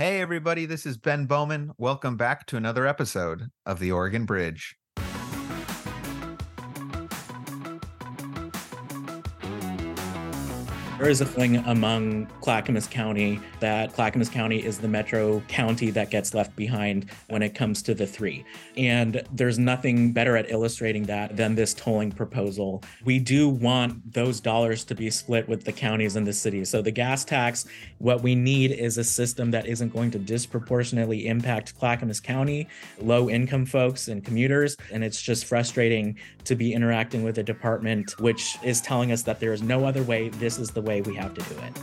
Hey, everybody, this is Ben Bowman. Welcome back to another episode of The Oregon Bridge. There is a thing among Clackamas County that Clackamas County is the metro county that gets left behind when it comes to the three. And there's nothing better at illustrating that than this tolling proposal. We do want those dollars to be split with the counties and the cities. So the gas tax, what we need is a system that isn't going to disproportionately impact Clackamas County, low income folks and commuters. And it's just frustrating to be interacting with a department which is telling us that there is no other way. This is the way we have to do it.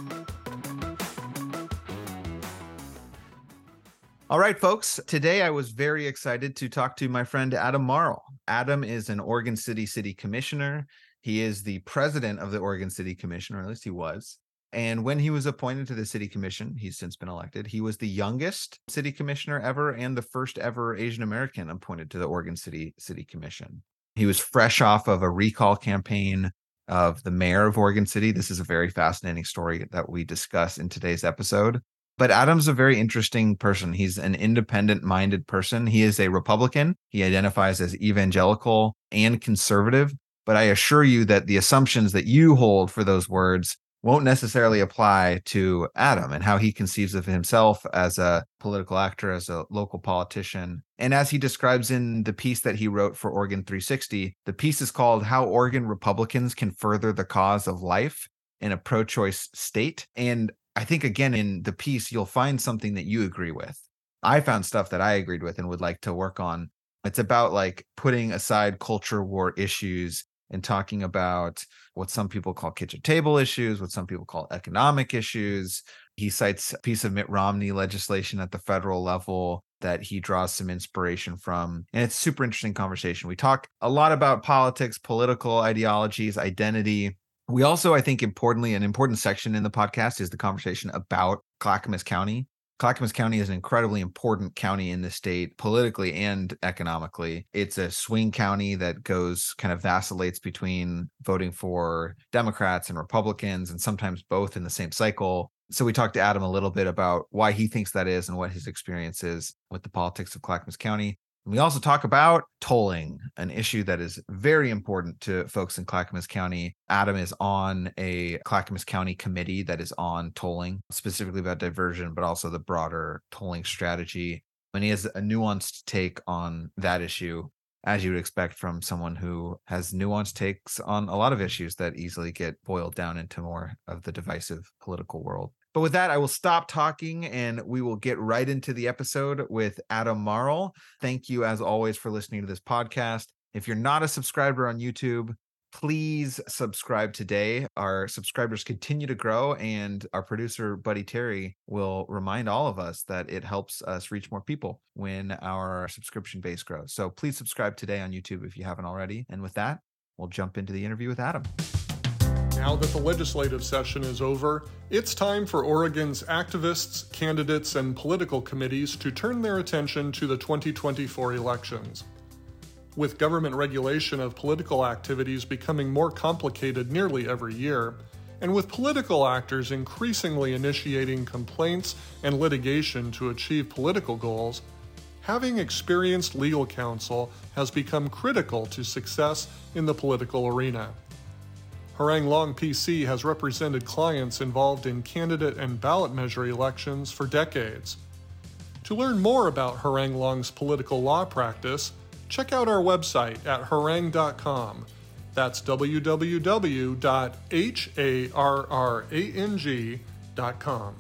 All right, folks. Today I was very excited to talk to my friend Adam Marl. Adam is an Oregon City City Commissioner. He is the president of the Oregon City Commission, or at least he was. And when he was appointed to the city commission, he's since been elected. He was the youngest city commissioner ever and the first ever Asian American appointed to the Oregon City City Commission. He was fresh off of a recall campaign of the mayor of Oregon City. This is a very fascinating story that we discuss in today's episode. But Adam's a very interesting person. He's an independent minded person. He is a Republican. He identifies as evangelical and conservative. But I assure you that the assumptions that you hold for those words won't necessarily apply to Adam and how he conceives of himself as a political actor, as a local politician. And as he describes in the piece that he wrote for Oregon 360, the piece is called How Oregon Republicans Can Further the Cause of Life in a Pro Choice State. And I think, again, in the piece, you'll find something that you agree with. I found stuff that I agreed with and would like to work on. It's about like putting aside culture war issues and talking about what some people call kitchen table issues, what some people call economic issues. He cites a piece of Mitt Romney legislation at the federal level that he draws some inspiration from. And it's super interesting conversation. We talk a lot about politics, political ideologies, identity. We also, I think, importantly, an important section in the podcast is the conversation about Clackamas County Clackamas County is an incredibly important county in the state politically and economically. It's a swing county that goes kind of vacillates between voting for Democrats and Republicans and sometimes both in the same cycle. So we talked to Adam a little bit about why he thinks that is and what his experience is with the politics of Clackamas County. We also talk about tolling, an issue that is very important to folks in Clackamas County. Adam is on a Clackamas County committee that is on tolling, specifically about diversion, but also the broader tolling strategy. And he has a nuanced take on that issue, as you would expect from someone who has nuanced takes on a lot of issues that easily get boiled down into more of the divisive political world. But with that, I will stop talking and we will get right into the episode with Adam Marl. Thank you, as always, for listening to this podcast. If you're not a subscriber on YouTube, please subscribe today. Our subscribers continue to grow, and our producer, Buddy Terry, will remind all of us that it helps us reach more people when our subscription base grows. So please subscribe today on YouTube if you haven't already. And with that, we'll jump into the interview with Adam. Now that the legislative session is over, it's time for Oregon's activists, candidates, and political committees to turn their attention to the 2024 elections. With government regulation of political activities becoming more complicated nearly every year, and with political actors increasingly initiating complaints and litigation to achieve political goals, having experienced legal counsel has become critical to success in the political arena. Harrang Long PC has represented clients involved in candidate and ballot measure elections for decades. To learn more about Harrang Long's political law practice, check out our website at harrang.com. That's www.harrang.com.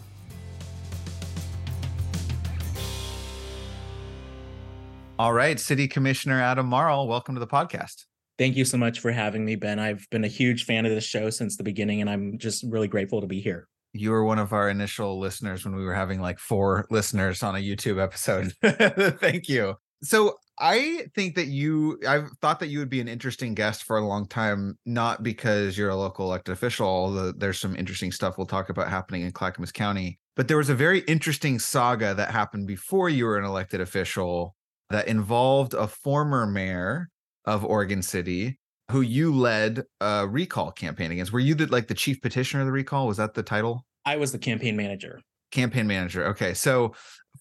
All right, City Commissioner Adam Marl, welcome to the podcast. Thank you so much for having me, Ben. I've been a huge fan of this show since the beginning, and I'm just really grateful to be here. You were one of our initial listeners when we were having like four listeners on a YouTube episode. Thank you. So I think that you, I've thought that you would be an interesting guest for a long time, not because you're a local elected official, although there's some interesting stuff we'll talk about happening in Clackamas County. But there was a very interesting saga that happened before you were an elected official that involved a former mayor of Oregon City who you led a recall campaign against. Were you the like the chief petitioner of the recall? Was that the title? I was the campaign manager. Campaign manager. Okay. So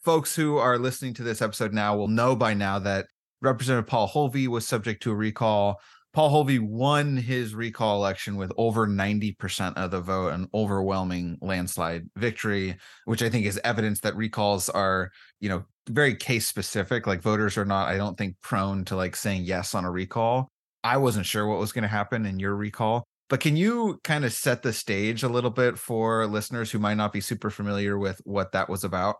folks who are listening to this episode now will know by now that Representative Paul Holvey was subject to a recall. Paul Holvey won his recall election with over 90% of the vote, an overwhelming landslide victory, which I think is evidence that recalls are, you know, very case specific. Like voters are not, I don't think, prone to like saying yes on a recall. I wasn't sure what was going to happen in your recall. But can you kind of set the stage a little bit for listeners who might not be super familiar with what that was about?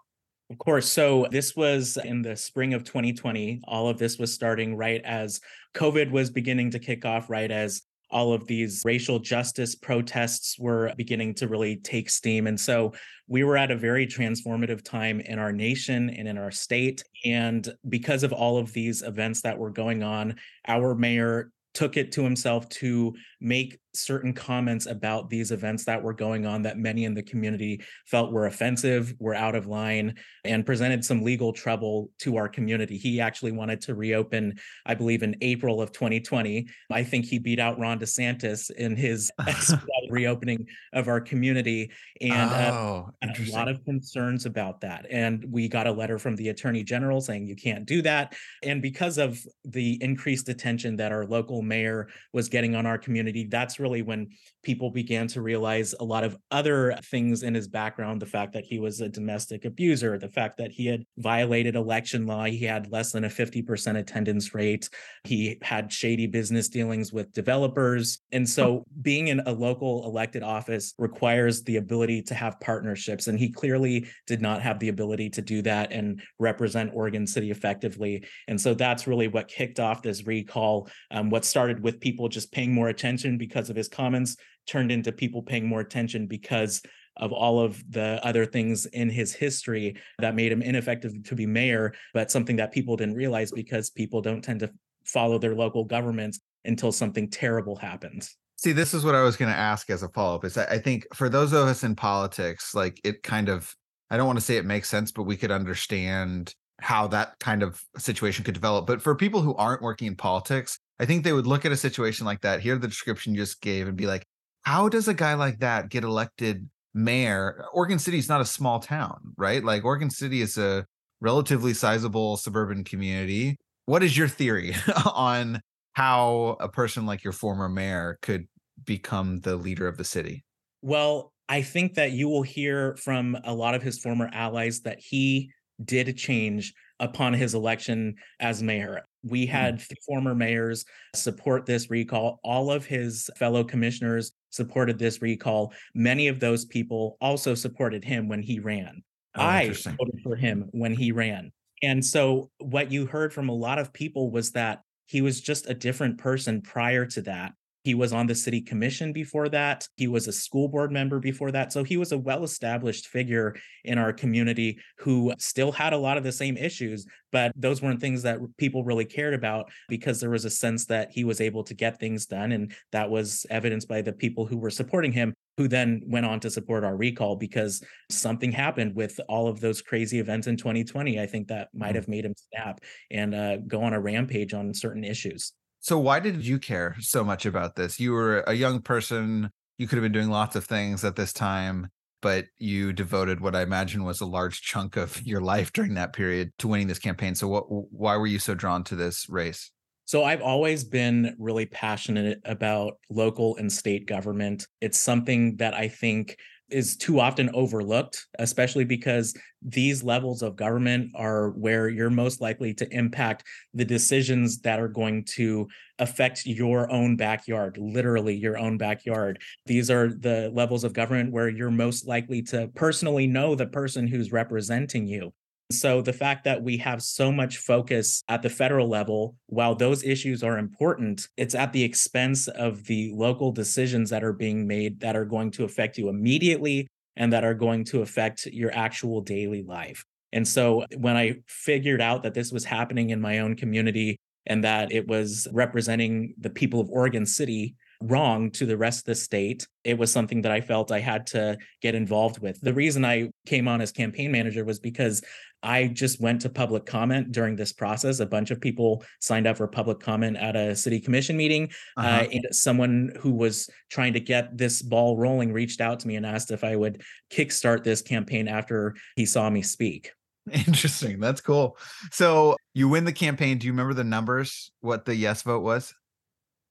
Of course. So this was in the spring of 2020. All of this was starting right as COVID was beginning to kick off, right as all of these racial justice protests were beginning to really take steam. And so we were at a very transformative time in our nation and in our state. And because of all of these events that were going on, our mayor took it to himself to make certain comments about these events that were going on that many in the community felt were offensive, were out of line, and presented some legal trouble to our community. He actually wanted to reopen, I believe, in April of 2020. I think he beat out Ron DeSantis in his reopening of our community. And oh, uh, a lot of concerns about that. And we got a letter from the attorney general saying you can't do that. And because of the increased attention that our local mayor was getting on our community, that's really when people began to realize a lot of other things in his background the fact that he was a domestic abuser, the fact that he had violated election law, he had less than a 50% attendance rate, he had shady business dealings with developers. And so being in a local elected office requires the ability to have partnerships. And he clearly did not have the ability to do that and represent Oregon City effectively. And so that's really what kicked off this recall. Um, what started with people just paying more attention because of his comments turned into people paying more attention because of all of the other things in his history that made him ineffective to be mayor, but something that people didn't realize because people don't tend to follow their local governments until something terrible happens. See, this is what I was going to ask as a follow up. Is I think for those of us in politics, like it kind of, I don't want to say it makes sense, but we could understand how that kind of situation could develop. But for people who aren't working in politics, I think they would look at a situation like that, hear the description you just gave, and be like, how does a guy like that get elected mayor? Oregon City is not a small town, right? Like Oregon City is a relatively sizable suburban community. What is your theory on how a person like your former mayor could become the leader of the city? Well, I think that you will hear from a lot of his former allies that he did change upon his election as mayor. We mm-hmm. had mm-hmm. former mayors support this recall. All of his fellow commissioners supported this recall. Many of those people also supported him when he ran. Oh, I voted for him when he ran. And so, what you heard from a lot of people was that he was just a different person prior to that. He was on the city commission before that. He was a school board member before that. So he was a well established figure in our community who still had a lot of the same issues, but those weren't things that people really cared about because there was a sense that he was able to get things done. And that was evidenced by the people who were supporting him, who then went on to support our recall because something happened with all of those crazy events in 2020. I think that might mm-hmm. have made him snap and uh, go on a rampage on certain issues. So why did you care so much about this? You were a young person, you could have been doing lots of things at this time, but you devoted what I imagine was a large chunk of your life during that period to winning this campaign. So what why were you so drawn to this race? So I've always been really passionate about local and state government. It's something that I think is too often overlooked, especially because these levels of government are where you're most likely to impact the decisions that are going to affect your own backyard, literally your own backyard. These are the levels of government where you're most likely to personally know the person who's representing you. So the fact that we have so much focus at the federal level, while those issues are important, it's at the expense of the local decisions that are being made that are going to affect you immediately and that are going to affect your actual daily life. And so when I figured out that this was happening in my own community and that it was representing the people of Oregon City, wrong to the rest of the state. It was something that I felt I had to get involved with. The reason I came on as campaign manager was because I just went to public comment during this process. A bunch of people signed up for public comment at a city commission meeting. Uh, uh-huh. Uh, and someone who was trying to get this ball rolling reached out to me and asked if I would kickstart this campaign after he saw me speak. Interesting. That's cool. So you win the campaign. Do you remember the numbers? What the yes vote was?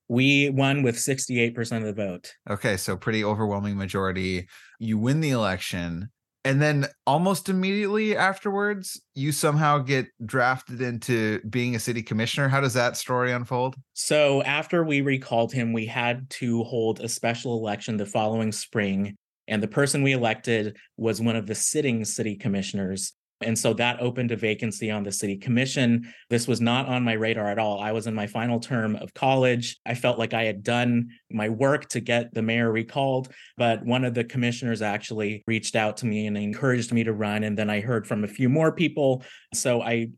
We won with 68% of the vote. Okay. So pretty overwhelming majority. You win the election and then almost immediately afterwards you somehow get drafted into being a city commissioner how does that story unfold so after we recalled him we had to hold a special election the following spring and the person we elected was one of the sitting city commissioners and so that opened a vacancy on the city commission. This was not on my radar at all. I was in my final term of college. I felt like I had done my work to get the mayor recalled, but one of the commissioners actually reached out to me and encouraged me to run. And then I heard from a few more people. So I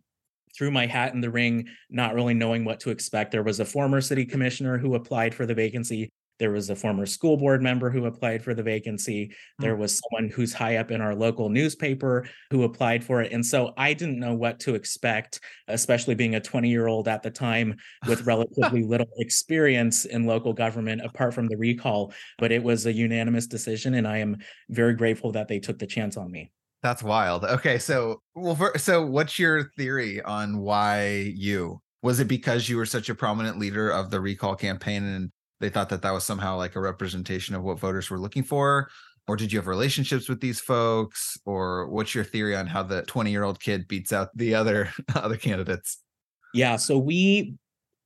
threw my hat in the ring, not really knowing what to expect. There was a former city commissioner who applied for the vacancy. There was a former school board member who applied for the vacancy. There hmm. was someone who's high up in our local newspaper who applied for it. And so I didn't know what to expect, especially being a 20 year old at the time with relatively little experience in local government apart from the recall. But it was a unanimous decision. And I am very grateful that they took the chance on me. That's wild. Okay. So, well, for, so what's your theory on why you? Was it because you were such a prominent leader of the recall campaign and they thought that that was somehow like a representation of what voters were looking for? Or did you have relationships with these folks? Or what's your theory on how the 20 year old kid beats out the other other candidates? Yeah so we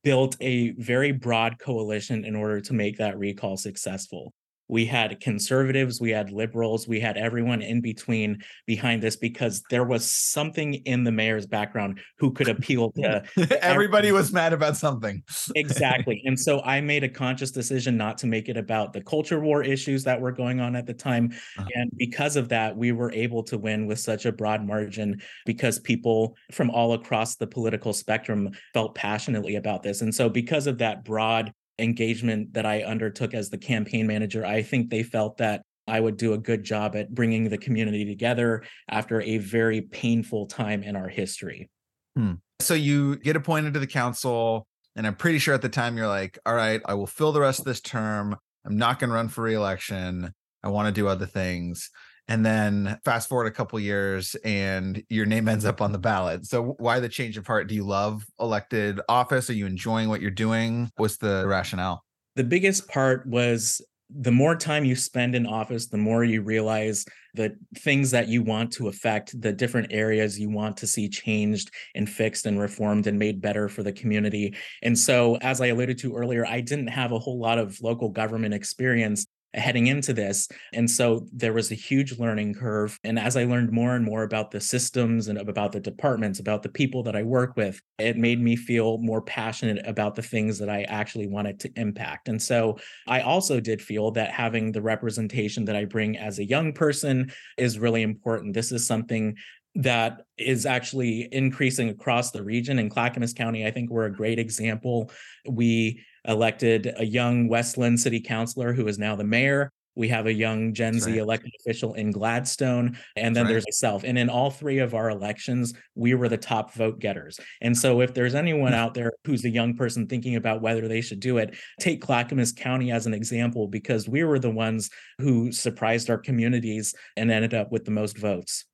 built a very broad coalition in order to make that recall successful we had conservatives, we had liberals, we had everyone in between behind this because there was something in the mayor's background who could appeal to everybody was mad about something. exactly. And so I made a conscious decision not to make it about the culture war issues that were going on at the time. Uh-huh. And because of that, we were able to win with such a broad margin because people from all across the political spectrum felt passionately about this. And so because of that broad engagement that I undertook as the campaign manager, I think they felt that I would do a good job at bringing the community together after a very painful time in our history. Hmm. So you get appointed to the council, and I'm pretty sure at the time you're like, all right, I will fill the rest of this term. I'm not going to run for reelection. I want to do other things and then fast forward a couple years and your name ends up on the ballot. So why the change of heart? Do you love elected office? Are you enjoying what you're doing? What's the rationale? The biggest part was the more time you spend in office, the more you realize the things that you want to affect, the different areas you want to see changed and fixed and reformed and made better for the community. And so, as I alluded to earlier, I didn't have a whole lot of local government experience heading into this. And so there was a huge learning curve. And as I learned more and more about the systems and about the departments, about the people that I work with, it made me feel more passionate about the things that I actually wanted to impact. And so I also did feel that having the representation that I bring as a young person is really important. This is something that is actually increasing across the region in Clackamas County. I think we're a great example. We elected a young West Linn city councilor who is now the mayor. We have a young Gen That's Z right. elected official in Gladstone, and then right. there's myself. And in all three of our elections, we were the top vote getters. And so, if there's anyone out there who's a young person thinking about whether they should do it, take Clackamas County as an example because we were the ones who surprised our communities and ended up with the most votes.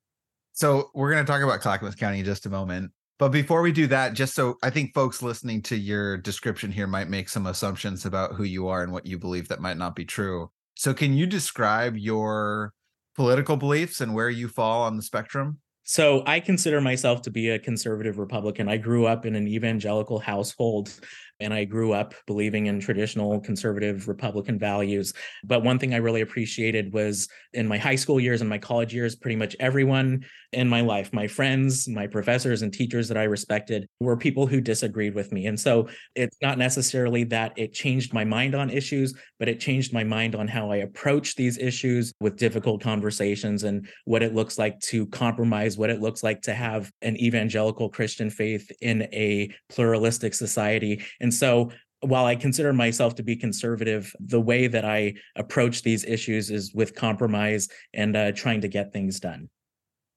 So, we're going to talk about Clackamas County in just a moment. But before we do that, just so I think folks listening to your description here might make some assumptions about who you are and what you believe that might not be true. So, can you describe your political beliefs and where you fall on the spectrum? So, I consider myself to be a conservative Republican. I grew up in an evangelical household and I grew up believing in traditional conservative Republican values. But one thing I really appreciated was in my high school years and my college years, pretty much everyone in my life, my friends, my professors, and teachers that I respected were people who disagreed with me. And so it's not necessarily that it changed my mind on issues, but it changed my mind on how I approach these issues with difficult conversations and what it looks like to compromise, what it looks like to have an evangelical Christian faith in a pluralistic society. And so while I consider myself to be conservative, the way that I approach these issues is with compromise and uh, trying to get things done.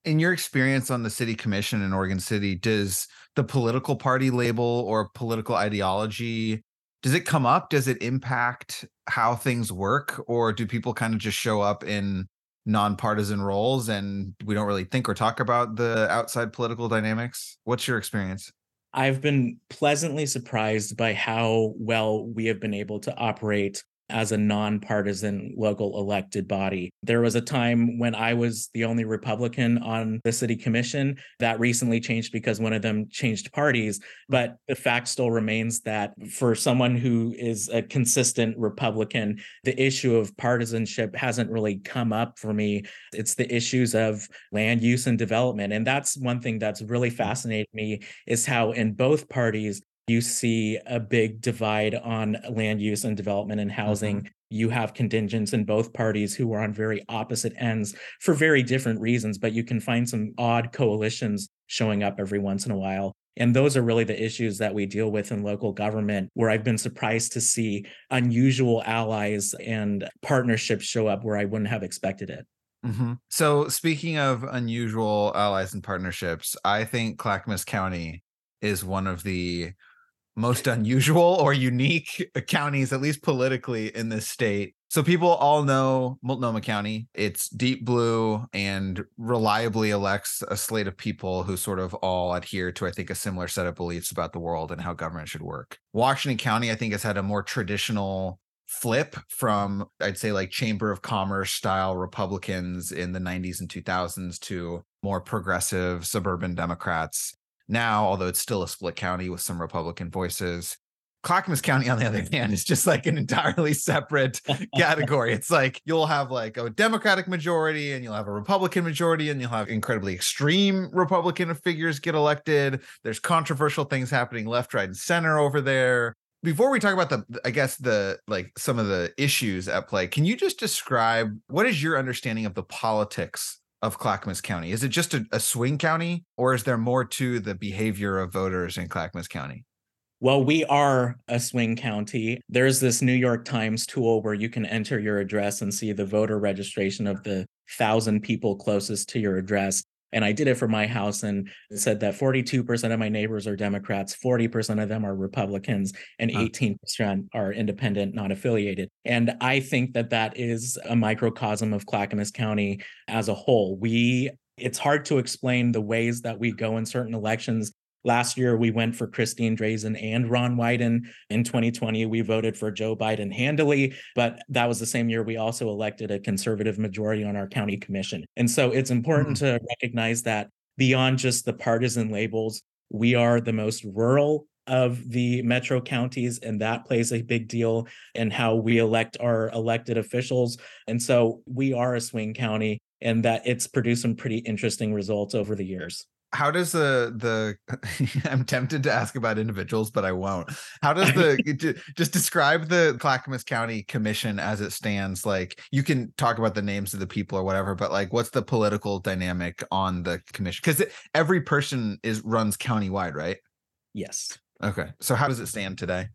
In your experience on the city commission in Oregon City, does the political party label or political ideology does it come up? Does it impact how things work, or do people kind of just show up in nonpartisan roles and we don't really think or talk about the outside political dynamics? What's your experience? I've been pleasantly surprised by how well we have been able to operate as a nonpartisan local elected body. There was a time when I was the only Republican on the city commission. That recently changed because one of them changed parties. But the fact still remains that for someone who is a consistent Republican, the issue of partisanship hasn't really come up for me. It's the issues of land use and development. And that's one thing that's really mm. fascinated me is how in both parties, you see a big divide on land use and development and housing. Mm-hmm. You have contingents in both parties who are on very opposite ends for very different reasons, but you can find some odd coalitions showing up every once in a while. And those are really the issues that we deal with in local government, where I've been surprised to see unusual allies and partnerships show up where I wouldn't have expected it. Mm-hmm. So, speaking of unusual allies and partnerships, I think Clackamas County is one of the most unusual or unique counties, at least politically, in this state. So people all know Multnomah County. It's deep blue and reliably elects a slate of people who sort of all adhere to, I think, a similar set of beliefs about the world and how government should work. Washington County, I think, has had a more traditional flip from, I'd say, like Chamber of Commerce style Republicans in the 90s and 2000s to more progressive suburban Democrats now, although it's still a split county with some Republican voices. Clackamas County, on the other hand, is just like an entirely separate category. It's like you'll have like a Democratic majority and you'll have a Republican majority and you'll have incredibly extreme Republican figures get elected. There's controversial things happening left, right, and center over there. Before we talk about the, I guess the like some of the issues at play, can you just describe what is your understanding of the politics of Clackamas County? Is it just a, a, swing county, or is there more to the behavior of voters in Clackamas County? Well, we are a swing county. There's this New York Times tool where you can enter your address and see the voter registration of the thousand people closest to your address. And I did it for my house and said that 42% of my neighbors are Democrats, 40% of them are Republicans, and uh-huh. 18% are independent, not affiliated. And I think that that is a microcosm of Clackamas County as a whole. We it's hard to explain the ways that we go in certain elections Last year, we went for Christine Drazan and Ron Wyden. In 2020, we voted for Joe Biden handily, but that was the same year we also elected a conservative majority on our county commission. And so it's important mm-hmm. to recognize that beyond just the partisan labels, we are the most rural of the metro counties, and that plays a big deal in how we elect our elected officials. And so we are a swing county, and that it's produced some pretty interesting results over the years how does the the i'm tempted to ask about individuals but i won't. How does the just describe the clackamas county commission as it stands like you can talk about the names of the people or whatever but like what's the political dynamic on the commission? Because every person is runs countywide right? Yes. Okay so how does it stand today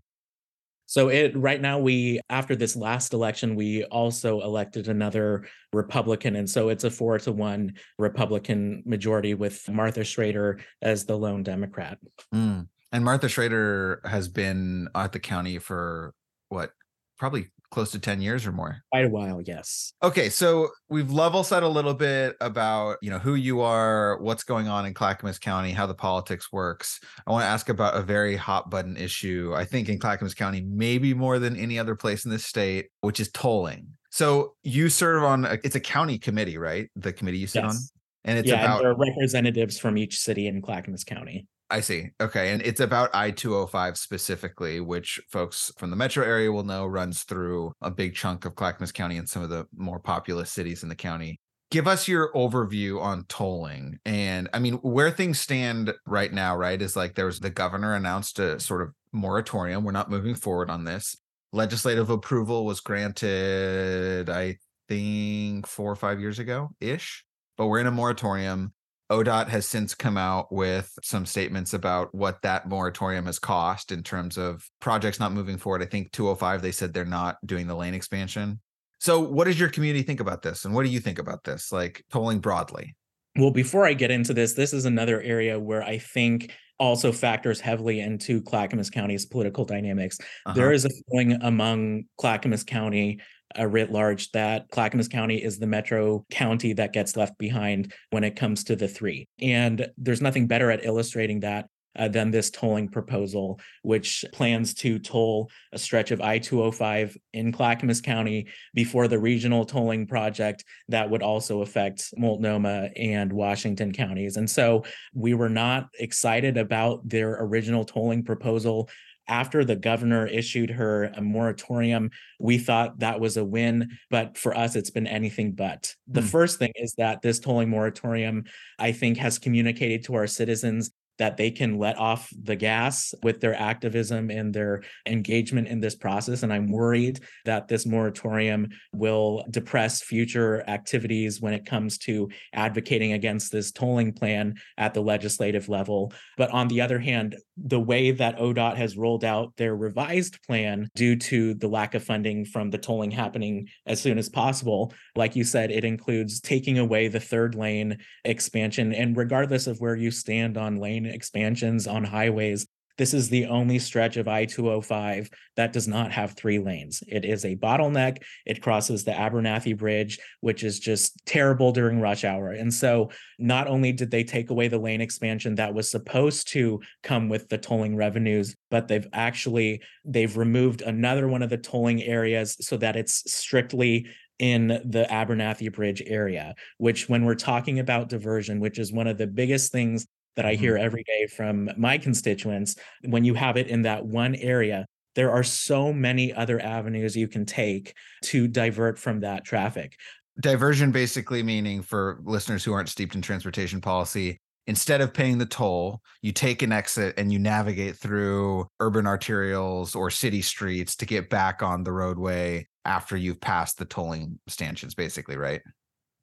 so it right now we after this last election we also elected another Republican and so it's a 4 to 1 Republican majority with Martha Schrader as the lone Democrat. Mm. And Martha Schrader has been at the county for what probably close to 10 years or more. Quite a while yes. Okay so we've level set a little bit about you know who you are what's going on in clackamas county how the politics works. I want to ask about a very hot button issue i think in clackamas county maybe more than any other place in the state which is tolling. So you serve on a, it's a county committee right? The committee you sit yes. on and it's yeah, about and there are representatives from each city in clackamas county I see. Okay. And it's about I 205 specifically, which folks from the metro area will know runs through a big chunk of Clackamas County and some of the more populous cities in the county. Give us your overview on tolling. And I mean, where things stand right now, right, is like there's the governor announced a sort of moratorium. We're not moving forward on this. Legislative approval was granted, I think, four or five years ago ish, but we're in a moratorium ODOT has since come out with some statements about what that moratorium has cost in terms of projects not moving forward. I think 205, they said they're not doing the lane expansion. So, what does your community think about this? And what do you think about this, like tolling broadly? Well, before I get into this, this is another area where I think also factors heavily into Clackamas County's political dynamics. Uh-huh. There is a feeling among Clackamas County uh, writ large that Clackamas County is the metro county that gets left behind when it comes to the three. And there's nothing better at illustrating that uh, than this tolling proposal, which plans to toll a stretch of I 205 in Clackamas County before the regional tolling project that would also affect Multnomah and Washington counties. And so we were not excited about their original tolling proposal after the governor issued her a moratorium, we thought that was a win. But for us, it's been anything but. The mm. first thing is that this tolling moratorium, I think, has communicated to our citizens that they can let off the gas with their activism and their engagement in this process. And I'm worried that this moratorium will depress future activities when it comes to advocating against this tolling plan at the legislative level. But on the other hand, the way that ODOT has rolled out their revised plan due to the lack of funding from the tolling happening as soon as possible, like you said, it includes taking away the third lane expansion. And regardless of where you stand on lane expansions on highways. This is the only stretch of I 205 that does not have three lanes. It is a bottleneck. It crosses the Abernethy Bridge, which is just terrible during rush hour. And so, not only did they take away the lane expansion that was supposed to come with the tolling revenues, but they've actually they've removed another one of the tolling areas so that it's strictly in the Abernethy Bridge area, which, when we're talking about diversion, which is one of the biggest things that I mm-hmm. hear every day from my constituents. When you have it in that one area, there are so many other avenues you can take to divert from that traffic. Diversion basically meaning for listeners who aren't steeped in transportation policy, instead of paying the toll, you take an exit and you navigate through urban arterials or city streets to get back on the roadway after you've passed the tolling stanchions, basically, right?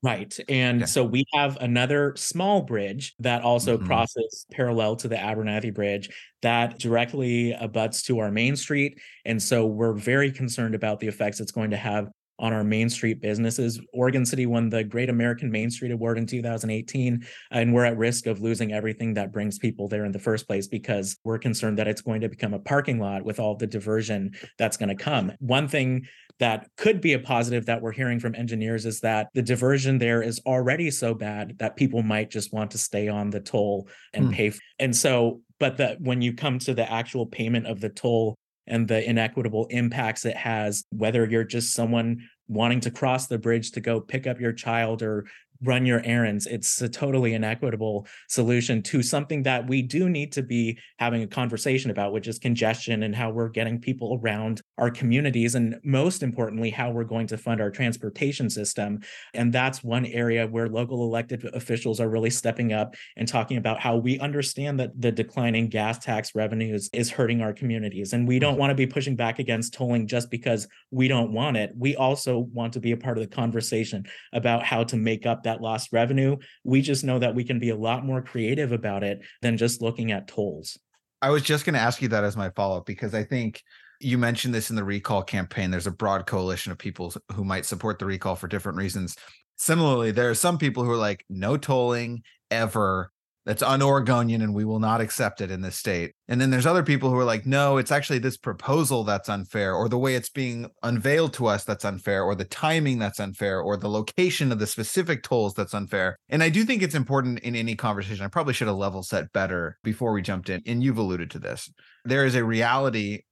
Right. And so we have another small bridge that also mm-hmm. crosses parallel to the Abernethy Bridge that directly abuts to our main street. And so we're very concerned about the effects it's going to have on our Main Street businesses. Oregon City won the Great American Main Street Award in 2018, and we're at risk of losing everything that brings people there in the first place because we're concerned that it's going to become a parking lot with all the diversion that's going to come. One thing that could be a positive that we're hearing from engineers is that the diversion there is already so bad that people might just want to stay on the toll and hmm. pay. And so, but that when you come to the actual payment of the toll and the inequitable impacts it has, whether you're just someone wanting to cross the bridge to go pick up your child or run your errands. It's a totally inequitable solution to something that we do need to be having a conversation about, which is congestion and how we're getting people around our communities. And most importantly, how we're going to fund our transportation system. And that's one area where local elected officials are really stepping up and talking about how we understand that the declining gas tax revenues is hurting our communities. And we don't mm-hmm. want to be pushing back against tolling just because we don't want it. We also want to be a part of the conversation about how to make up that that lost revenue. We just know that we can be a lot more creative about it than just looking at tolls. I was just going to ask you that as my follow up because I think you mentioned this in the recall campaign. There's a broad coalition of people who might support the recall for different reasons. Similarly, there are some people who are like, no tolling ever that's un-Oregonian and we will not accept it in this state. And then there's other people who are like, no, it's actually this proposal that's unfair, or the way it's being unveiled to us that's unfair, or the timing that's unfair, or the location of the specific tolls that's unfair. And I do think it's important in any conversation. I probably should have level set better before we jumped in. And you've alluded to this. There is a reality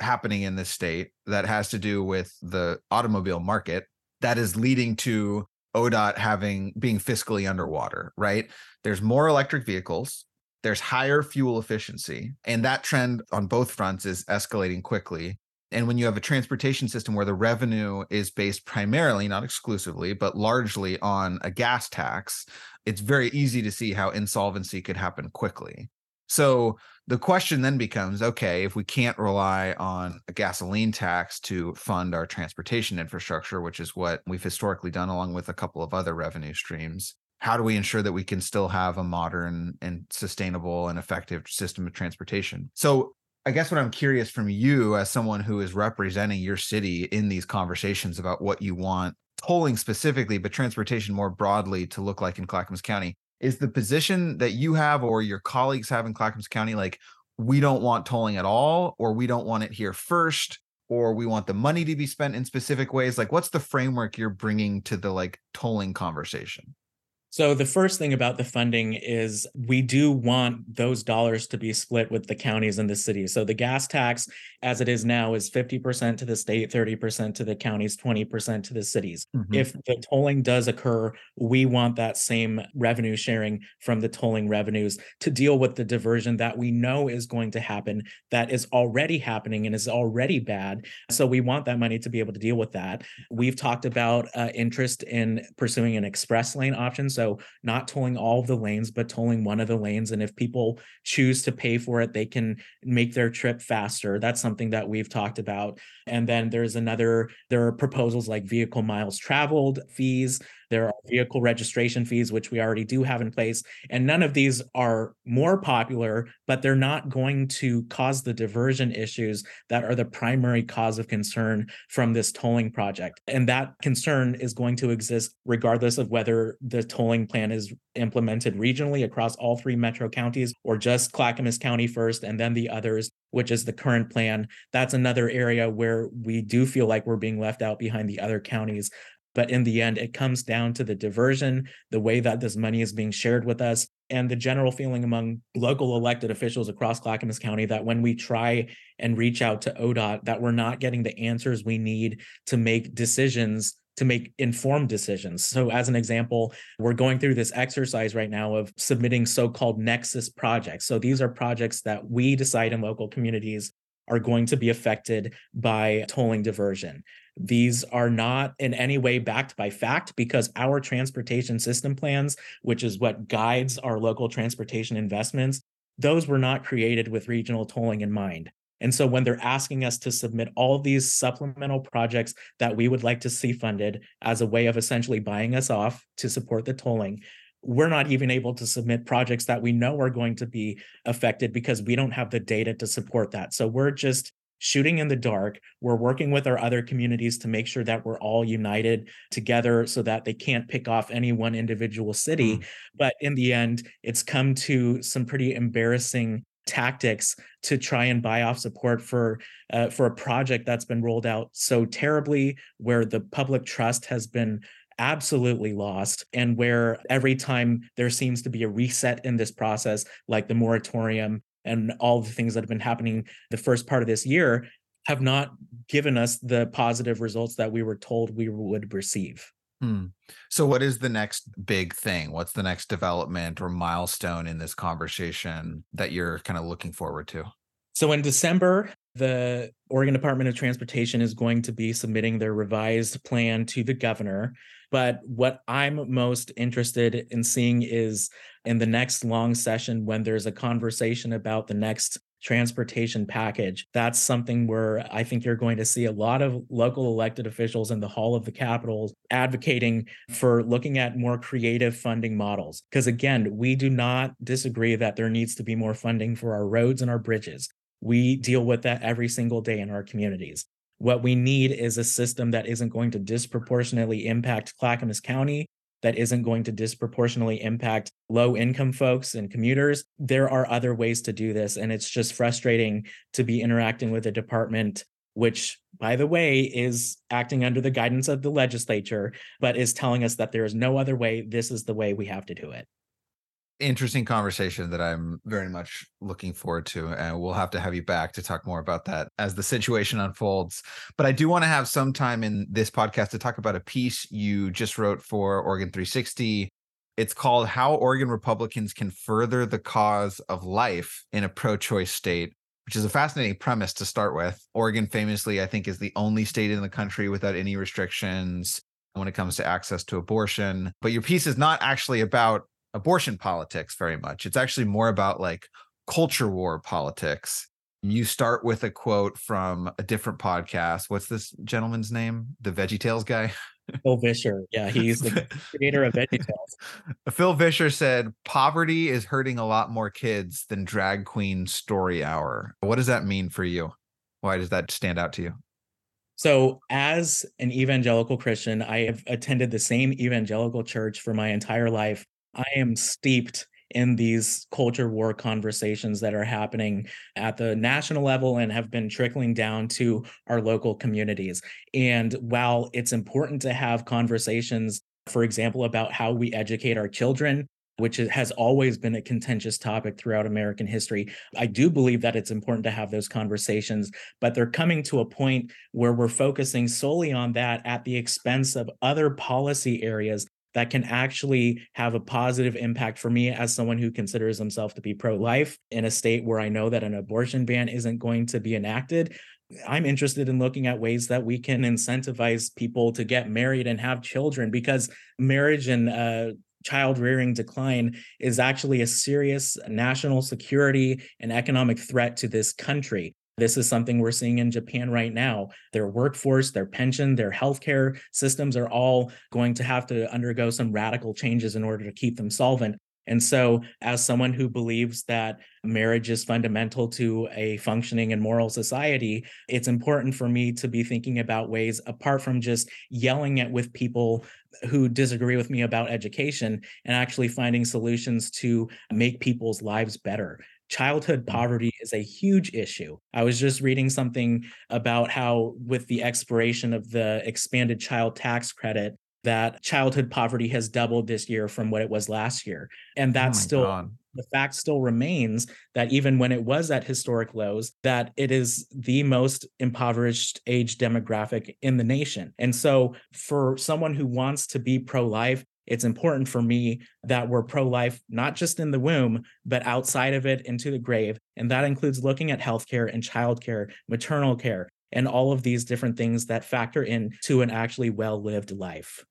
happening in this state that has to do with the automobile market that is leading to ODOT having being fiscally underwater, right? There's more electric vehicles, there's higher fuel efficiency, and that trend on both fronts is escalating quickly. And when you have a transportation system where the revenue is based primarily, not exclusively, but largely on a gas tax, it's very easy to see how insolvency could happen quickly. So the question then becomes okay, if we can't rely on a gasoline tax to fund our transportation infrastructure, which is what we've historically done along with a couple of other revenue streams, how do we ensure that we can still have a modern and sustainable and effective system of transportation? So I guess what I'm curious from you as someone who is representing your city in these conversations about what you want tolling specifically, but transportation more broadly to look like in Clackamas County is the position that you have or your colleagues have in Clackamas County like we don't want tolling at all or we don't want it here first or we want the money to be spent in specific ways like what's the framework you're bringing to the like tolling conversation so the first thing about the funding is we do want those dollars to be split with the counties and the cities. So the gas tax as it is now is 50% to the state, 30% to the counties, 20% to the cities. Mm-hmm. If the tolling does occur, we want that same revenue sharing from the tolling revenues to deal with the diversion that we know is going to happen, that is already happening and is already bad. So we want that money to be able to deal with that. We've talked about uh, interest in pursuing an express lane option. So not tolling all of the lanes, but tolling one of the lanes. And if people choose to pay for it, they can make their trip faster. That's something that we've talked about. And then there's another, there are proposals like vehicle miles traveled fees there are vehicle registration fees, which we already do have in place. And none of these are more popular, but they're not going to cause the diversion issues that are the primary cause of concern from this tolling project. And that concern is going to exist regardless of whether the tolling plan is implemented regionally across all three metro counties or just Clackamas County first and then the others which is the current plan. That's another area where we do feel like we're being left out behind the other counties. But in the end, it comes down to the diversion, the way that this money is being shared with us, and the general feeling among local elected officials across Clackamas County that when we try and reach out to ODOT, that we're not getting the answers we need to make decisions to make informed decisions. So, as an example, we're going through this exercise right now of submitting so called nexus projects. So, these are projects that we decide in local communities are going to be affected by tolling diversion. These are not in any way backed by fact because our transportation system plans, which is what guides our local transportation investments, those were not created with regional tolling in mind. And so when they're asking us to submit all these supplemental projects that we would like to see funded as a way of essentially buying us off to support the tolling, we're not even able to submit projects that we know are going to be affected because we don't have the data to support that. So we're just shooting in the dark. We're working with our other communities to make sure that we're all united together so that they can't pick off any one individual city. Mm. But in the end, it's come to some pretty embarrassing tactics to try and buy off support for uh, for a project that's been rolled out so terribly where the public trust has been absolutely lost and where every time there seems to be a reset in this process like the moratorium and all the things that have been happening the first part of this year have not given us the positive results that we were told we would receive. Hmm. So, what is the next big thing? What's the next development or milestone in this conversation that you're kind of looking forward to? So, in December, the Oregon Department of Transportation is going to be submitting their revised plan to the governor. But what I'm most interested in seeing is in the next long session when there's a conversation about the next transportation package. That's something where I think you're going to see a lot of local elected officials in the Hall of the Capitol advocating for looking at more creative funding models. Because again, we do not disagree that there needs to be more funding for our roads and our bridges. We deal with that every single day in our communities. What we need is a system that isn't going to disproportionately impact Clackamas County, that isn't going to disproportionately impact low income folks and commuters. There are other ways to do this. And it's just frustrating to be interacting with a department, which, by the way, is acting under the guidance of the legislature, but is telling us that there is no other way. This is the way we have to do it interesting conversation that I'm very much looking forward to. And we'll have to have you back to talk more about that as the situation unfolds. But I do want to have some time in this podcast to talk about a piece you just wrote for Oregon 360. It's called How Oregon Republicans Can Further the Cause of Life in a Pro Choice State. Which is a fascinating premise to start with. Oregon, famously, I think, is the only state in the country without any restrictions when it comes to access to abortion. But your piece is not actually about abortion politics very much. It's actually more about like culture war politics. You start with a quote from a different podcast. What's this gentleman's name? The Veggie Tales guy? Phil Vischer. Yeah, he's the creator of VeggieTales. Phil Vischer said poverty is hurting a lot more kids than drag queen story hour. What does that mean for you? Why does that stand out to you? So, as an evangelical Christian, I have attended the same evangelical church for my entire life. I am steeped in these culture war conversations that are happening at the national level and have been trickling down to our local communities. And while it's important to have conversations, for example, about how we educate our children, which has always been a contentious topic throughout American history. I do believe that it's important to have those conversations, but they're coming to a point where we're focusing solely on that at the expense of other policy areas that can actually have a positive impact for me as someone who considers himself to be pro life in a state where I know that an abortion ban isn't going to be enacted. I'm interested in looking at ways that we can incentivize people to get married and have children because marriage and uh, child rearing decline is actually a serious national security and economic threat to this country. This is something we're seeing in Japan right now. Their workforce, their pension, their healthcare systems are all going to have to undergo some radical changes in order to keep them solvent. And so, as someone who believes that marriage is fundamental to a functioning and moral society, it's important for me to be thinking about ways apart from just yelling at with people who disagree with me about education and actually finding solutions to make people's lives better childhood mm. poverty is a huge issue. I was just reading something about how, with the expiration of the expanded child tax credit, that childhood poverty has doubled this year from what it was last year. And that's oh still God. the fact still remains that even when it was at historic lows, that it is the most impoverished age demographic in the nation. And so for someone who wants to be pro-life, it's important for me that we're pro life, not just in the womb, but outside of it into the grave. And that includes looking at healthcare and childcare, maternal care, and all of these different things that factor into an actually well lived life.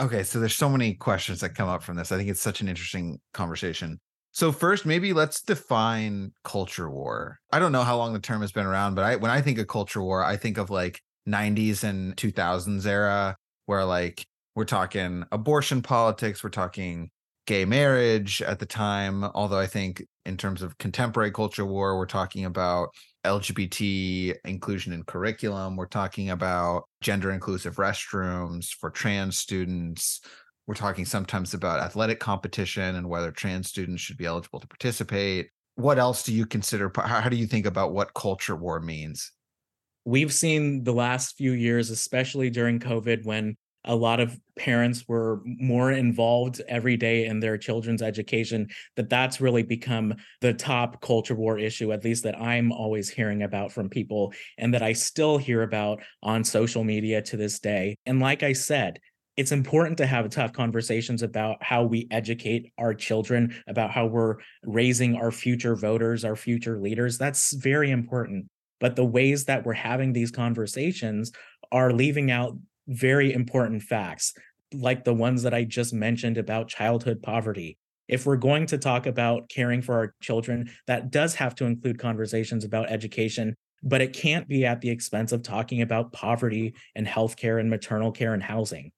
Okay, so there's so many questions that come up from this. I think it's such an interesting conversation. So first, maybe let's define culture war. I don't know how long the term has been around, but I when I think of culture war, I think of like 90s and 2000s era where like we're talking abortion politics, we're talking gay marriage at the time. Although I think in terms of contemporary culture war, we're talking about LGBT inclusion in curriculum. We're talking about gender inclusive restrooms for trans students. We're talking sometimes about athletic competition and whether trans students should be eligible to participate. What else do you consider? How, do you think about what culture war means? We've seen the last few years, especially during COVID, when a lot of parents were more involved every day in their children's education that that's really become the top culture war issue at least that i'm always hearing about from people and that i still hear about on social media to this day. And like i said it's important to have tough conversations about how we educate our children about how we're raising our future voters our future leaders. That's very important. But the ways that we're having these conversations are leaving out very important facts, like the ones that I just mentioned about childhood poverty. If we're going to talk about caring for our children, that does have to include conversations about education, but it can't be at the expense of talking about poverty and healthcare and maternal care and housing.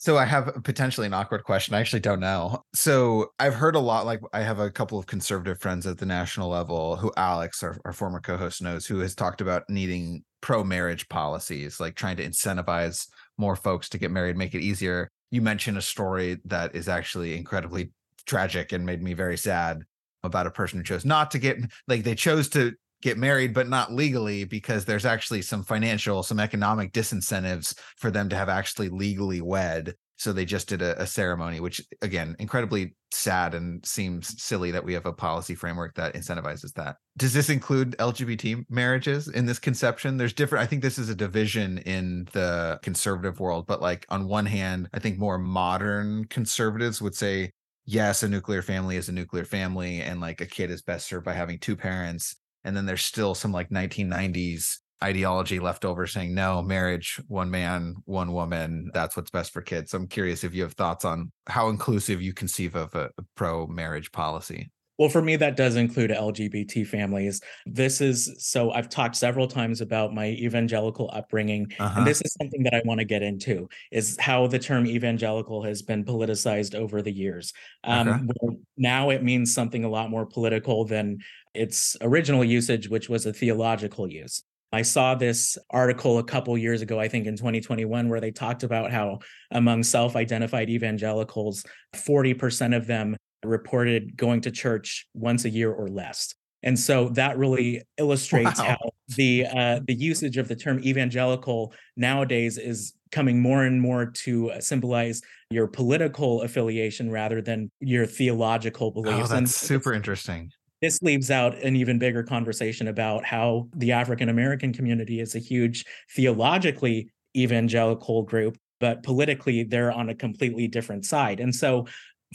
So I have potentially an awkward question. I actually don't know. So I've heard a lot. Like I have a couple of conservative friends at the national level who Alex, our, our former co-host, knows, who has talked about needing pro-marriage policies, like trying to incentivize more folks to get married, make it easier. You mentioned a story that is actually incredibly tragic and made me very sad about a person who chose not to get like they chose to get married but not legally because there's actually some financial some economic disincentives for them to have actually legally wed so they just did a, a, ceremony which again incredibly sad and seems silly that we have a policy framework that incentivizes that. Does this include lgbt marriages in this conception? There's different i think this is a division in the conservative world but like on one hand i think more modern conservatives would say yes a nuclear family is a nuclear family and like a kid is best served by having two parents and then there's still some like 1990s ideology left over saying no marriage one man one woman that's what's best for kids so i'm curious if you have thoughts on how inclusive you conceive of a, pro marriage policy Well, for me, that does include LGBT families. This is so I've talked several times about my evangelical upbringing, uh-huh. and this is something that I want to get into is how the term evangelical has been politicized over the years. Um, okay. Now it means something a lot more political than its original usage, which was a theological use. I saw this article a couple years ago, I think in 2021, where they talked about how among self identified evangelicals, 40% of them reported going to church once a year or less. And so that really illustrates wow. how the uh, the usage of the term evangelical nowadays is coming more and more to symbolize your political affiliation rather than your theological oh, beliefs. Oh, that's and super interesting. This leaves out an even bigger conversation about how the African American community is a huge theologically evangelical group, but politically they're on a completely different side. And so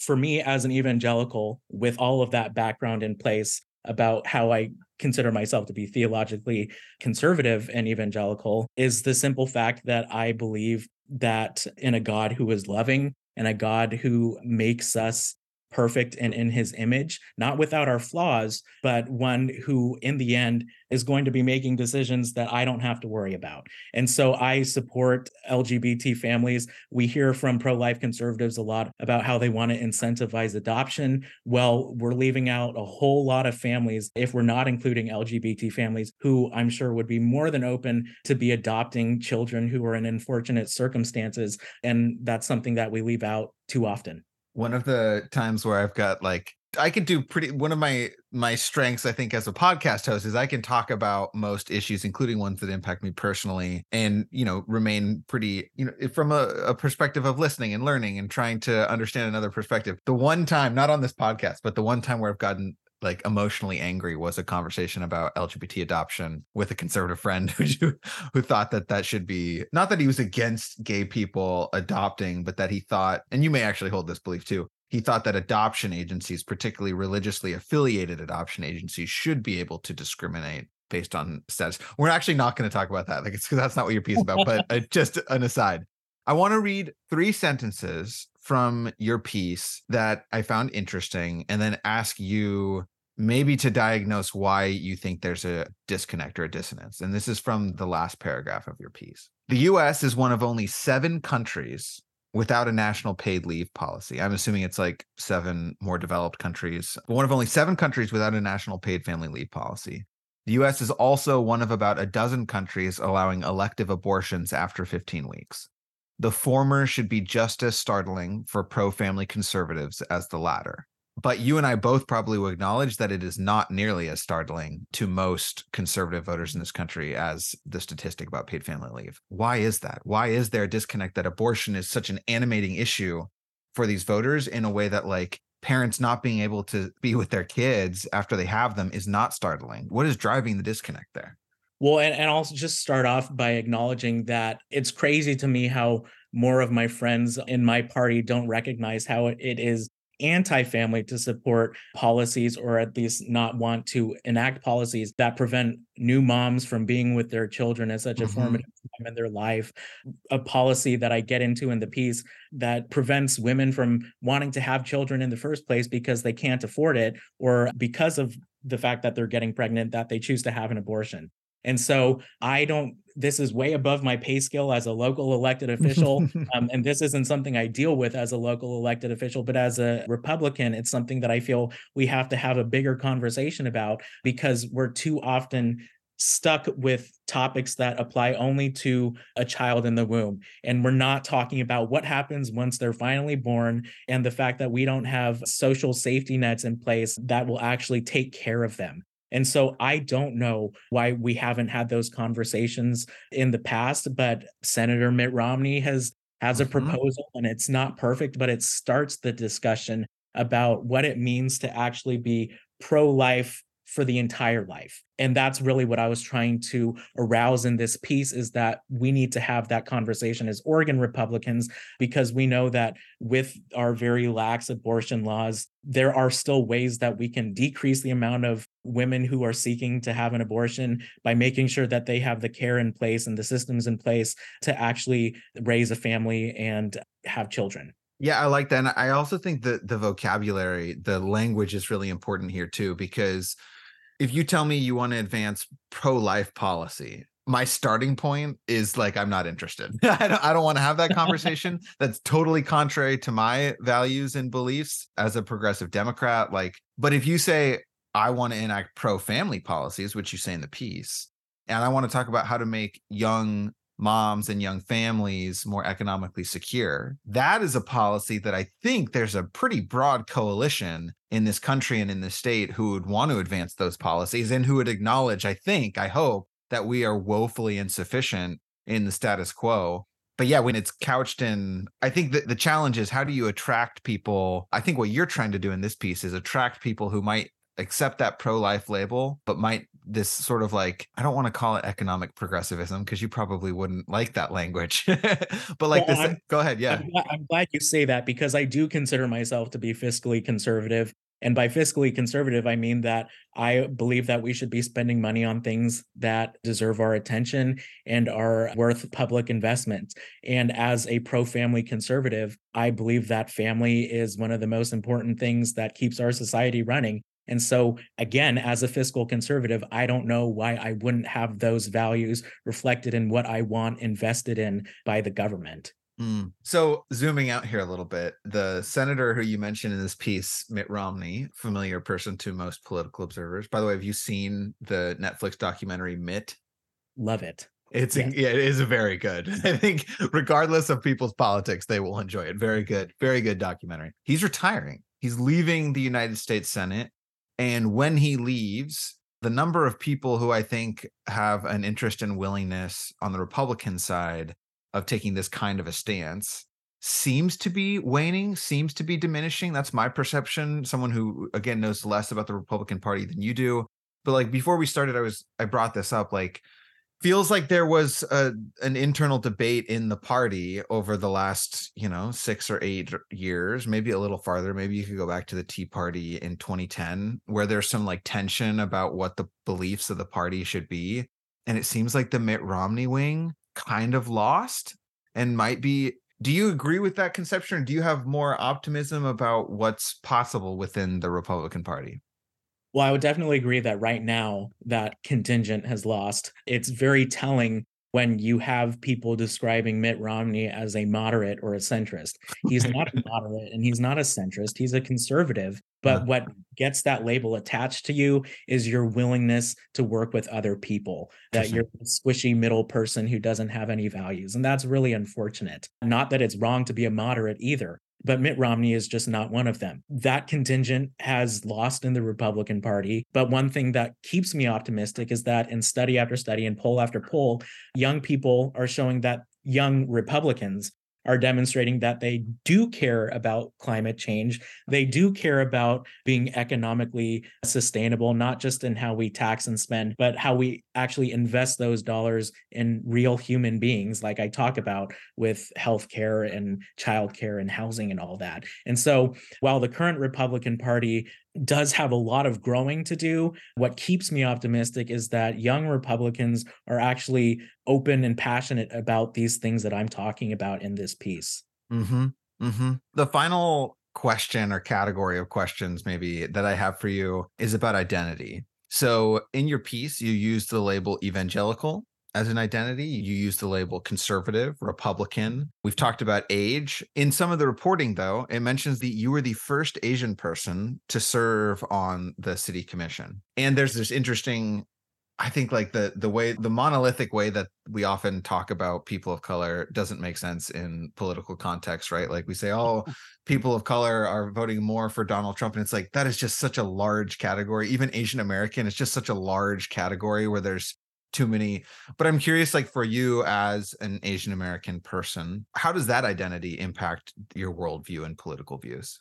for me as an evangelical with all of that background in place about how I consider myself to be theologically conservative and evangelical is the simple fact that I believe that in a God who is loving and a God who makes us perfect and in his image, not without our flaws, but one who in the end is going to be making decisions that I don't have to worry about. And so I support LGBT families. We hear from pro life conservatives a lot about how they want to incentivize adoption. Well, we're leaving out a whole lot of families, if we're not including LGBT families, who I'm sure would be more than open to be adopting children who are in unfortunate circumstances. And that's something that we leave out too often one of the times where I've got like I can do pretty one of my my strengths I think as a podcast host is I can talk about most issues including ones that impact me personally and you know remain pretty you know from a, a perspective of listening and learning and trying to understand another perspective. The one time not on this podcast but the one time where I've gotten like emotionally angry was a conversation about LGBT adoption with a conservative friend who who thought that that should be not that he was against gay people adopting, but that he thought, and you may actually hold this belief too. He thought that adoption agencies, particularly religiously affiliated adoption agencies, should be able to discriminate based on status. We're actually not going to talk about that. Like it's because that's not what your piece is about. But uh, just an aside, I want to read three sentences from your piece that I found interesting, and then ask you maybe to diagnose why you think there's a disconnect or a dissonance. And this is from the last paragraph of your piece. The US is one of only seven countries without a national paid leave policy. I'm assuming it's like seven more developed countries, one of only seven countries without a national paid family leave policy. The US is also one of about a dozen countries allowing elective abortions after 15 weeks. The former should be just as startling for pro family conservatives as the latter but you and I both probably will acknowledge that it is not nearly as startling to most conservative voters in this country as the statistic about paid family leave. Why is that? Why is there a disconnect that abortion is such an animating issue for these voters in a way that like parents not being able to be with their kids after they have them is not startling? What is driving the disconnect there? Well, and, and I'll just start off by acknowledging that it's crazy to me how more of my friends in my party don't recognize how it is anti-family to support policies or at least not want to enact policies that prevent new moms from being with their children at such a mm-hmm. formative time in their life a policy that i get into in the piece that prevents women from wanting to have children in the first place because they can't afford it or because of the fact that they're getting pregnant that they choose to have an abortion and so I don't, this is way above my pay scale as a local elected official. um, and this isn't something I deal with as a local elected official, but as a Republican, it's something that I feel we have to have a bigger conversation about because we're too often stuck with topics that apply only to a child in the womb. And we're not talking about what happens once they're finally born and the fact that we don't have social safety nets in place that will actually take care of them. And so I don't know why we haven't had those conversations in the past, but Senator Mitt Romney has has a mm-hmm. proposal and it's not perfect, but it starts the discussion about what it means to actually be pro-life for the entire life and that's really what i was trying to arouse in this piece is that we need to have that conversation as oregon republicans because we know that with our very lax abortion laws there are still ways that we can decrease the amount of women who are seeking to have an abortion by making sure that they have the care in place and the systems in place to actually raise a family and have children Yeah, I like that. And I also think that the vocabulary, the language is really important here too, because if you tell me you want to advance pro-life policy, my starting point is like I'm not interested. I don't, I don't want to have that conversation. That's totally contrary to my values and beliefs as a progressive Democrat. Like, but if you say I want to enact pro-family policies, which you say in the piece, and I want to talk about how to make young moms and young families more economically secure. That is a policy that I think there's a pretty broad coalition in this country and in the state who would want to advance those policies and who would acknowledge, I think, I hope, that we are woefully insufficient in the status quo. But yeah, when it's couched in, I think that the challenge is how do you attract people? I think what you're trying to do in this piece is attract people who might accept that pro life label, but might this sort of like, I don't want to call it economic progressivism because you probably wouldn't like that language. but like well, this, uh, I'm, go ahead. Yeah. I'm, I'm glad you say that because I do consider myself to be fiscally conservative. And by fiscally conservative, I mean that I believe that we should be spending money on things that deserve our attention and are worth public investment. And as a pro family conservative, I believe that family is one of the most important things that keeps our society running. And so, again, as a fiscal conservative, I don't know why I wouldn't have those values reflected in what I want invested in by the government. Mm. So, zooming out here a little bit, the senator who you mentioned in this piece, Mitt Romney, familiar person to most political observers. By the way, have you seen the Netflix documentary Mitt? Love it. It's yeah. yeah, it is very good. I think regardless of people's politics, they will enjoy it. Very good, very good documentary. He's retiring. He's leaving the United States Senate and when he leaves, the number of people who I think have an interest and willingness on the Republican side of taking this kind of a stance seems to be waning, seems to be diminishing. That's my perception. Someone who, again, knows less about the Republican Party than you do. But like before we started, I was, I brought this up like, feels like there was a, an internal debate in the party over the last you know six or eight years maybe a little farther. Maybe you could go back to the tea party in 2010 where there's some like tension about what the beliefs of the party should be. And it seems like the mitt romney wing kind of lost and might be do you agree with that conception? Or do you have more optimism about what's possible within the republican party well, I would definitely agree that right now that contingent has lost. It's very telling when you have people describing Mitt Romney as a moderate or a centrist. He's not a moderate and he's not a centrist. He's a conservative. But yeah. what gets that label attached to you is your willingness to work with other people, that you're a squishy middle person who doesn't have any values. And that's really unfortunate. Not that it's wrong to be a moderate either, but Mitt Romney is just not one of them. That contingent has lost in the Republican Party. But one thing that keeps me optimistic is that in study after study and poll after poll, young people are showing that young Republicans are demonstrating that they do care about climate change. They do care about being economically sustainable, not just in how we tax and spend, but how we actually invest those dollars in real human beings, like I talk about with healthcare and childcare and housing and all that. And so while the current Republican Party does have a lot of growing to do. What keeps me optimistic is that young Republicans are actually open and passionate about these things that I'm talking about in this piece. Mm-hmm. Mm-hmm. The final question or category of questions, maybe that I have for you, is about identity. So in your piece, you use the label evangelical as an identity. You use the label conservative, Republican. We've talked about age. In some of the reporting, though, it mentions that you were the first Asian person to serve on the city commission. And there's this interesting I think like the the way the monolithic way that we often talk about people of color doesn't make sense in political context, right? Like we say, oh, people of color are voting more for Donald Trump, and it's like that is just such a large category. Even Asian American is just such a large category where there's too many but i'm curious like for you as an asian american person how does that identity impact your worldview and political views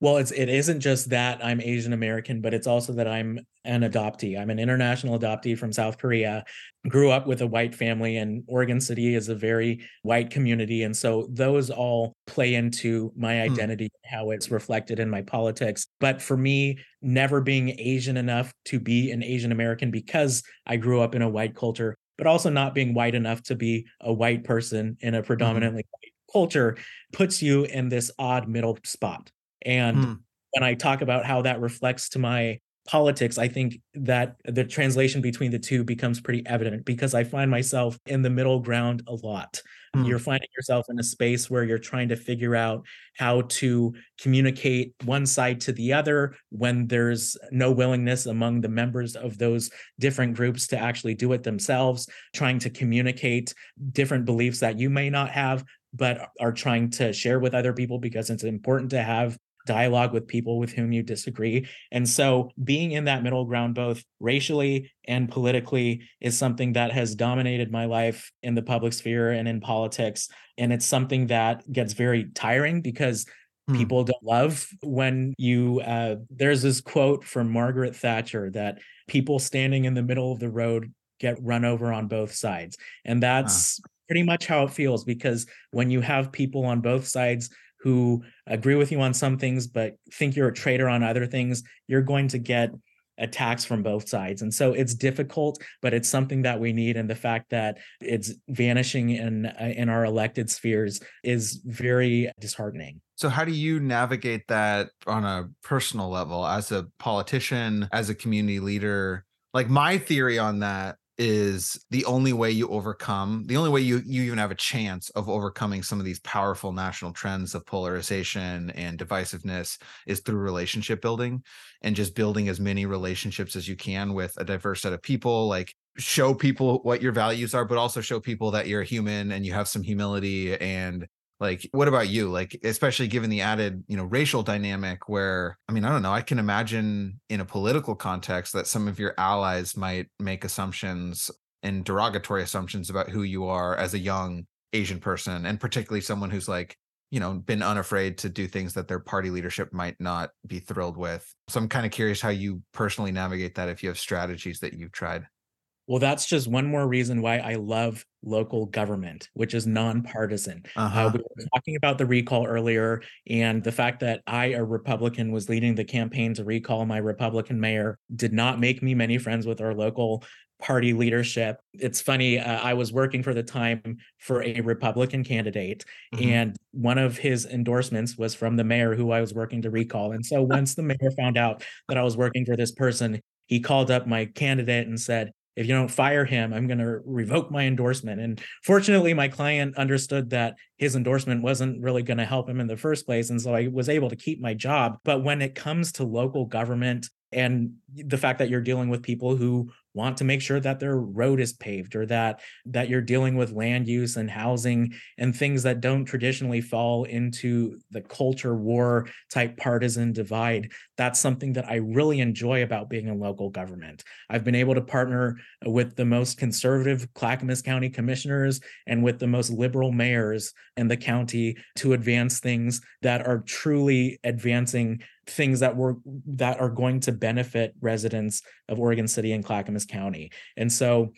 well, it's it isn't just that I'm Asian American, but it's also that I'm an adoptee. I'm an international adoptee from South Korea. Grew up with a white family, and Oregon City is a very white community, and so those all play into my hmm. identity, mm. how it's reflected in my politics. But for me, never being Asian enough to be an Asian American because I grew up in a white culture, but also not being white enough to be a white person in a mm-hmm. predominantly mm. white culture puts you in this odd middle spot. And hmm. when I talk about how that reflects to my politics, I think that the translation between the two becomes pretty evident because I find myself in the middle ground a lot. Mm. You're finding yourself in a space where you're trying to figure out how to communicate one side to the other when there's no willingness among the members of those different groups to actually do it themselves, trying to communicate different beliefs that you may not have, but are trying to share with other people because it's important to have dialogue with people with whom you disagree. And so being in that middle ground, both racially and politically, is something that has dominated my life in the public sphere and in politics. And it's something that gets very tiring because hmm. people don't love when you uh, there's this quote from margaret thatcher that people standing in the middle of the road get run over on both sides and that's huh. pretty much how it feels because when you have people on both sides who agree with you on some things but think you're a traitor on other things you're going to get attacks from both sides. And so it's difficult but it's something that we need. And the fact that it's vanishing in uh, in our elected spheres is very disheartening. So how do you navigate that on a personal level as a politician as a community leader? Like my theory on that is the only way you overcome the only way you you even have a chance of overcoming some of these powerful national trends of polarization and divisiveness is through relationship building and just building as many relationships as you can with a diverse set of people like show people what your values are but also show people that you're human and you have some humility and like what about you? Like especially given the added you know racial dynamic where i mean i don't know i can imagine in a political context that some of your allies might make assumptions and derogatory assumptions about who you are as a young asian person and particularly someone who's like you know been unafraid to do things that their party leadership might not be thrilled with. So i'm kind of curious how you personally navigate that if you have strategies that you've tried well, that's just one more reason why I love local government, which is nonpartisan. Uh, uh-huh. Uh, we were talking about the recall earlier, and the fact that I, a Republican, was leading the campaign to recall my Republican mayor did not make me many friends with our local party leadership. It's funny, uh, I was working for the time for a Republican candidate, mm-hmm. and one of his endorsements was from the mayor who I was working to recall. And so once the mayor found out that I was working for this person, he called up my candidate and said, if you don't fire him, I'm going to revoke my endorsement. And fortunately, my client understood that his endorsement wasn't really going to help him in the first place. And so I was able to keep my job. But when it comes to local government and the fact that you're dealing with people who want to make sure that their road is paved or that that you're dealing with land use and housing and things that don't traditionally fall into the culture war type partisan divide that's something that i really enjoy about being in local government. I've been able to partner with the most conservative clackamas county commissioners and with the most liberal mayors in the county to advance things that are truly advancing things that were that are going to benefit residents of Oregon City and Clackamas County. And so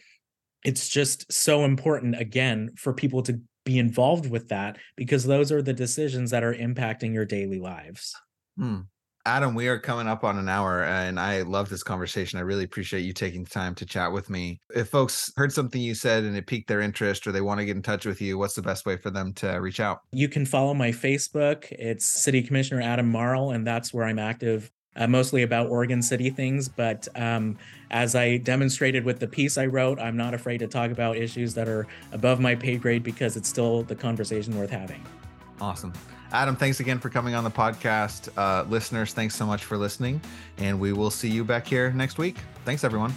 it's just so important again for people to be involved with that because those are the decisions that are impacting your daily lives. Hmm. Adam, we are coming up on an hour and I love this conversation. I really appreciate you taking the time to chat with me. If folks heard something you said and it piqued their interest or they want to get in touch with you, what's the best way for them to reach out? You can follow my Facebook. It's City Commissioner Adam Marl, and that's where I'm active. Uh, mostly about Oregon City things, but um, as I demonstrated with the piece I wrote, I'm not afraid to talk about issues that are above my pay grade because it's still the conversation worth having. Awesome. Adam, thanks again for coming on the podcast. Uh, listeners, thanks so much for listening. And we will see you back here next week. Thanks, everyone.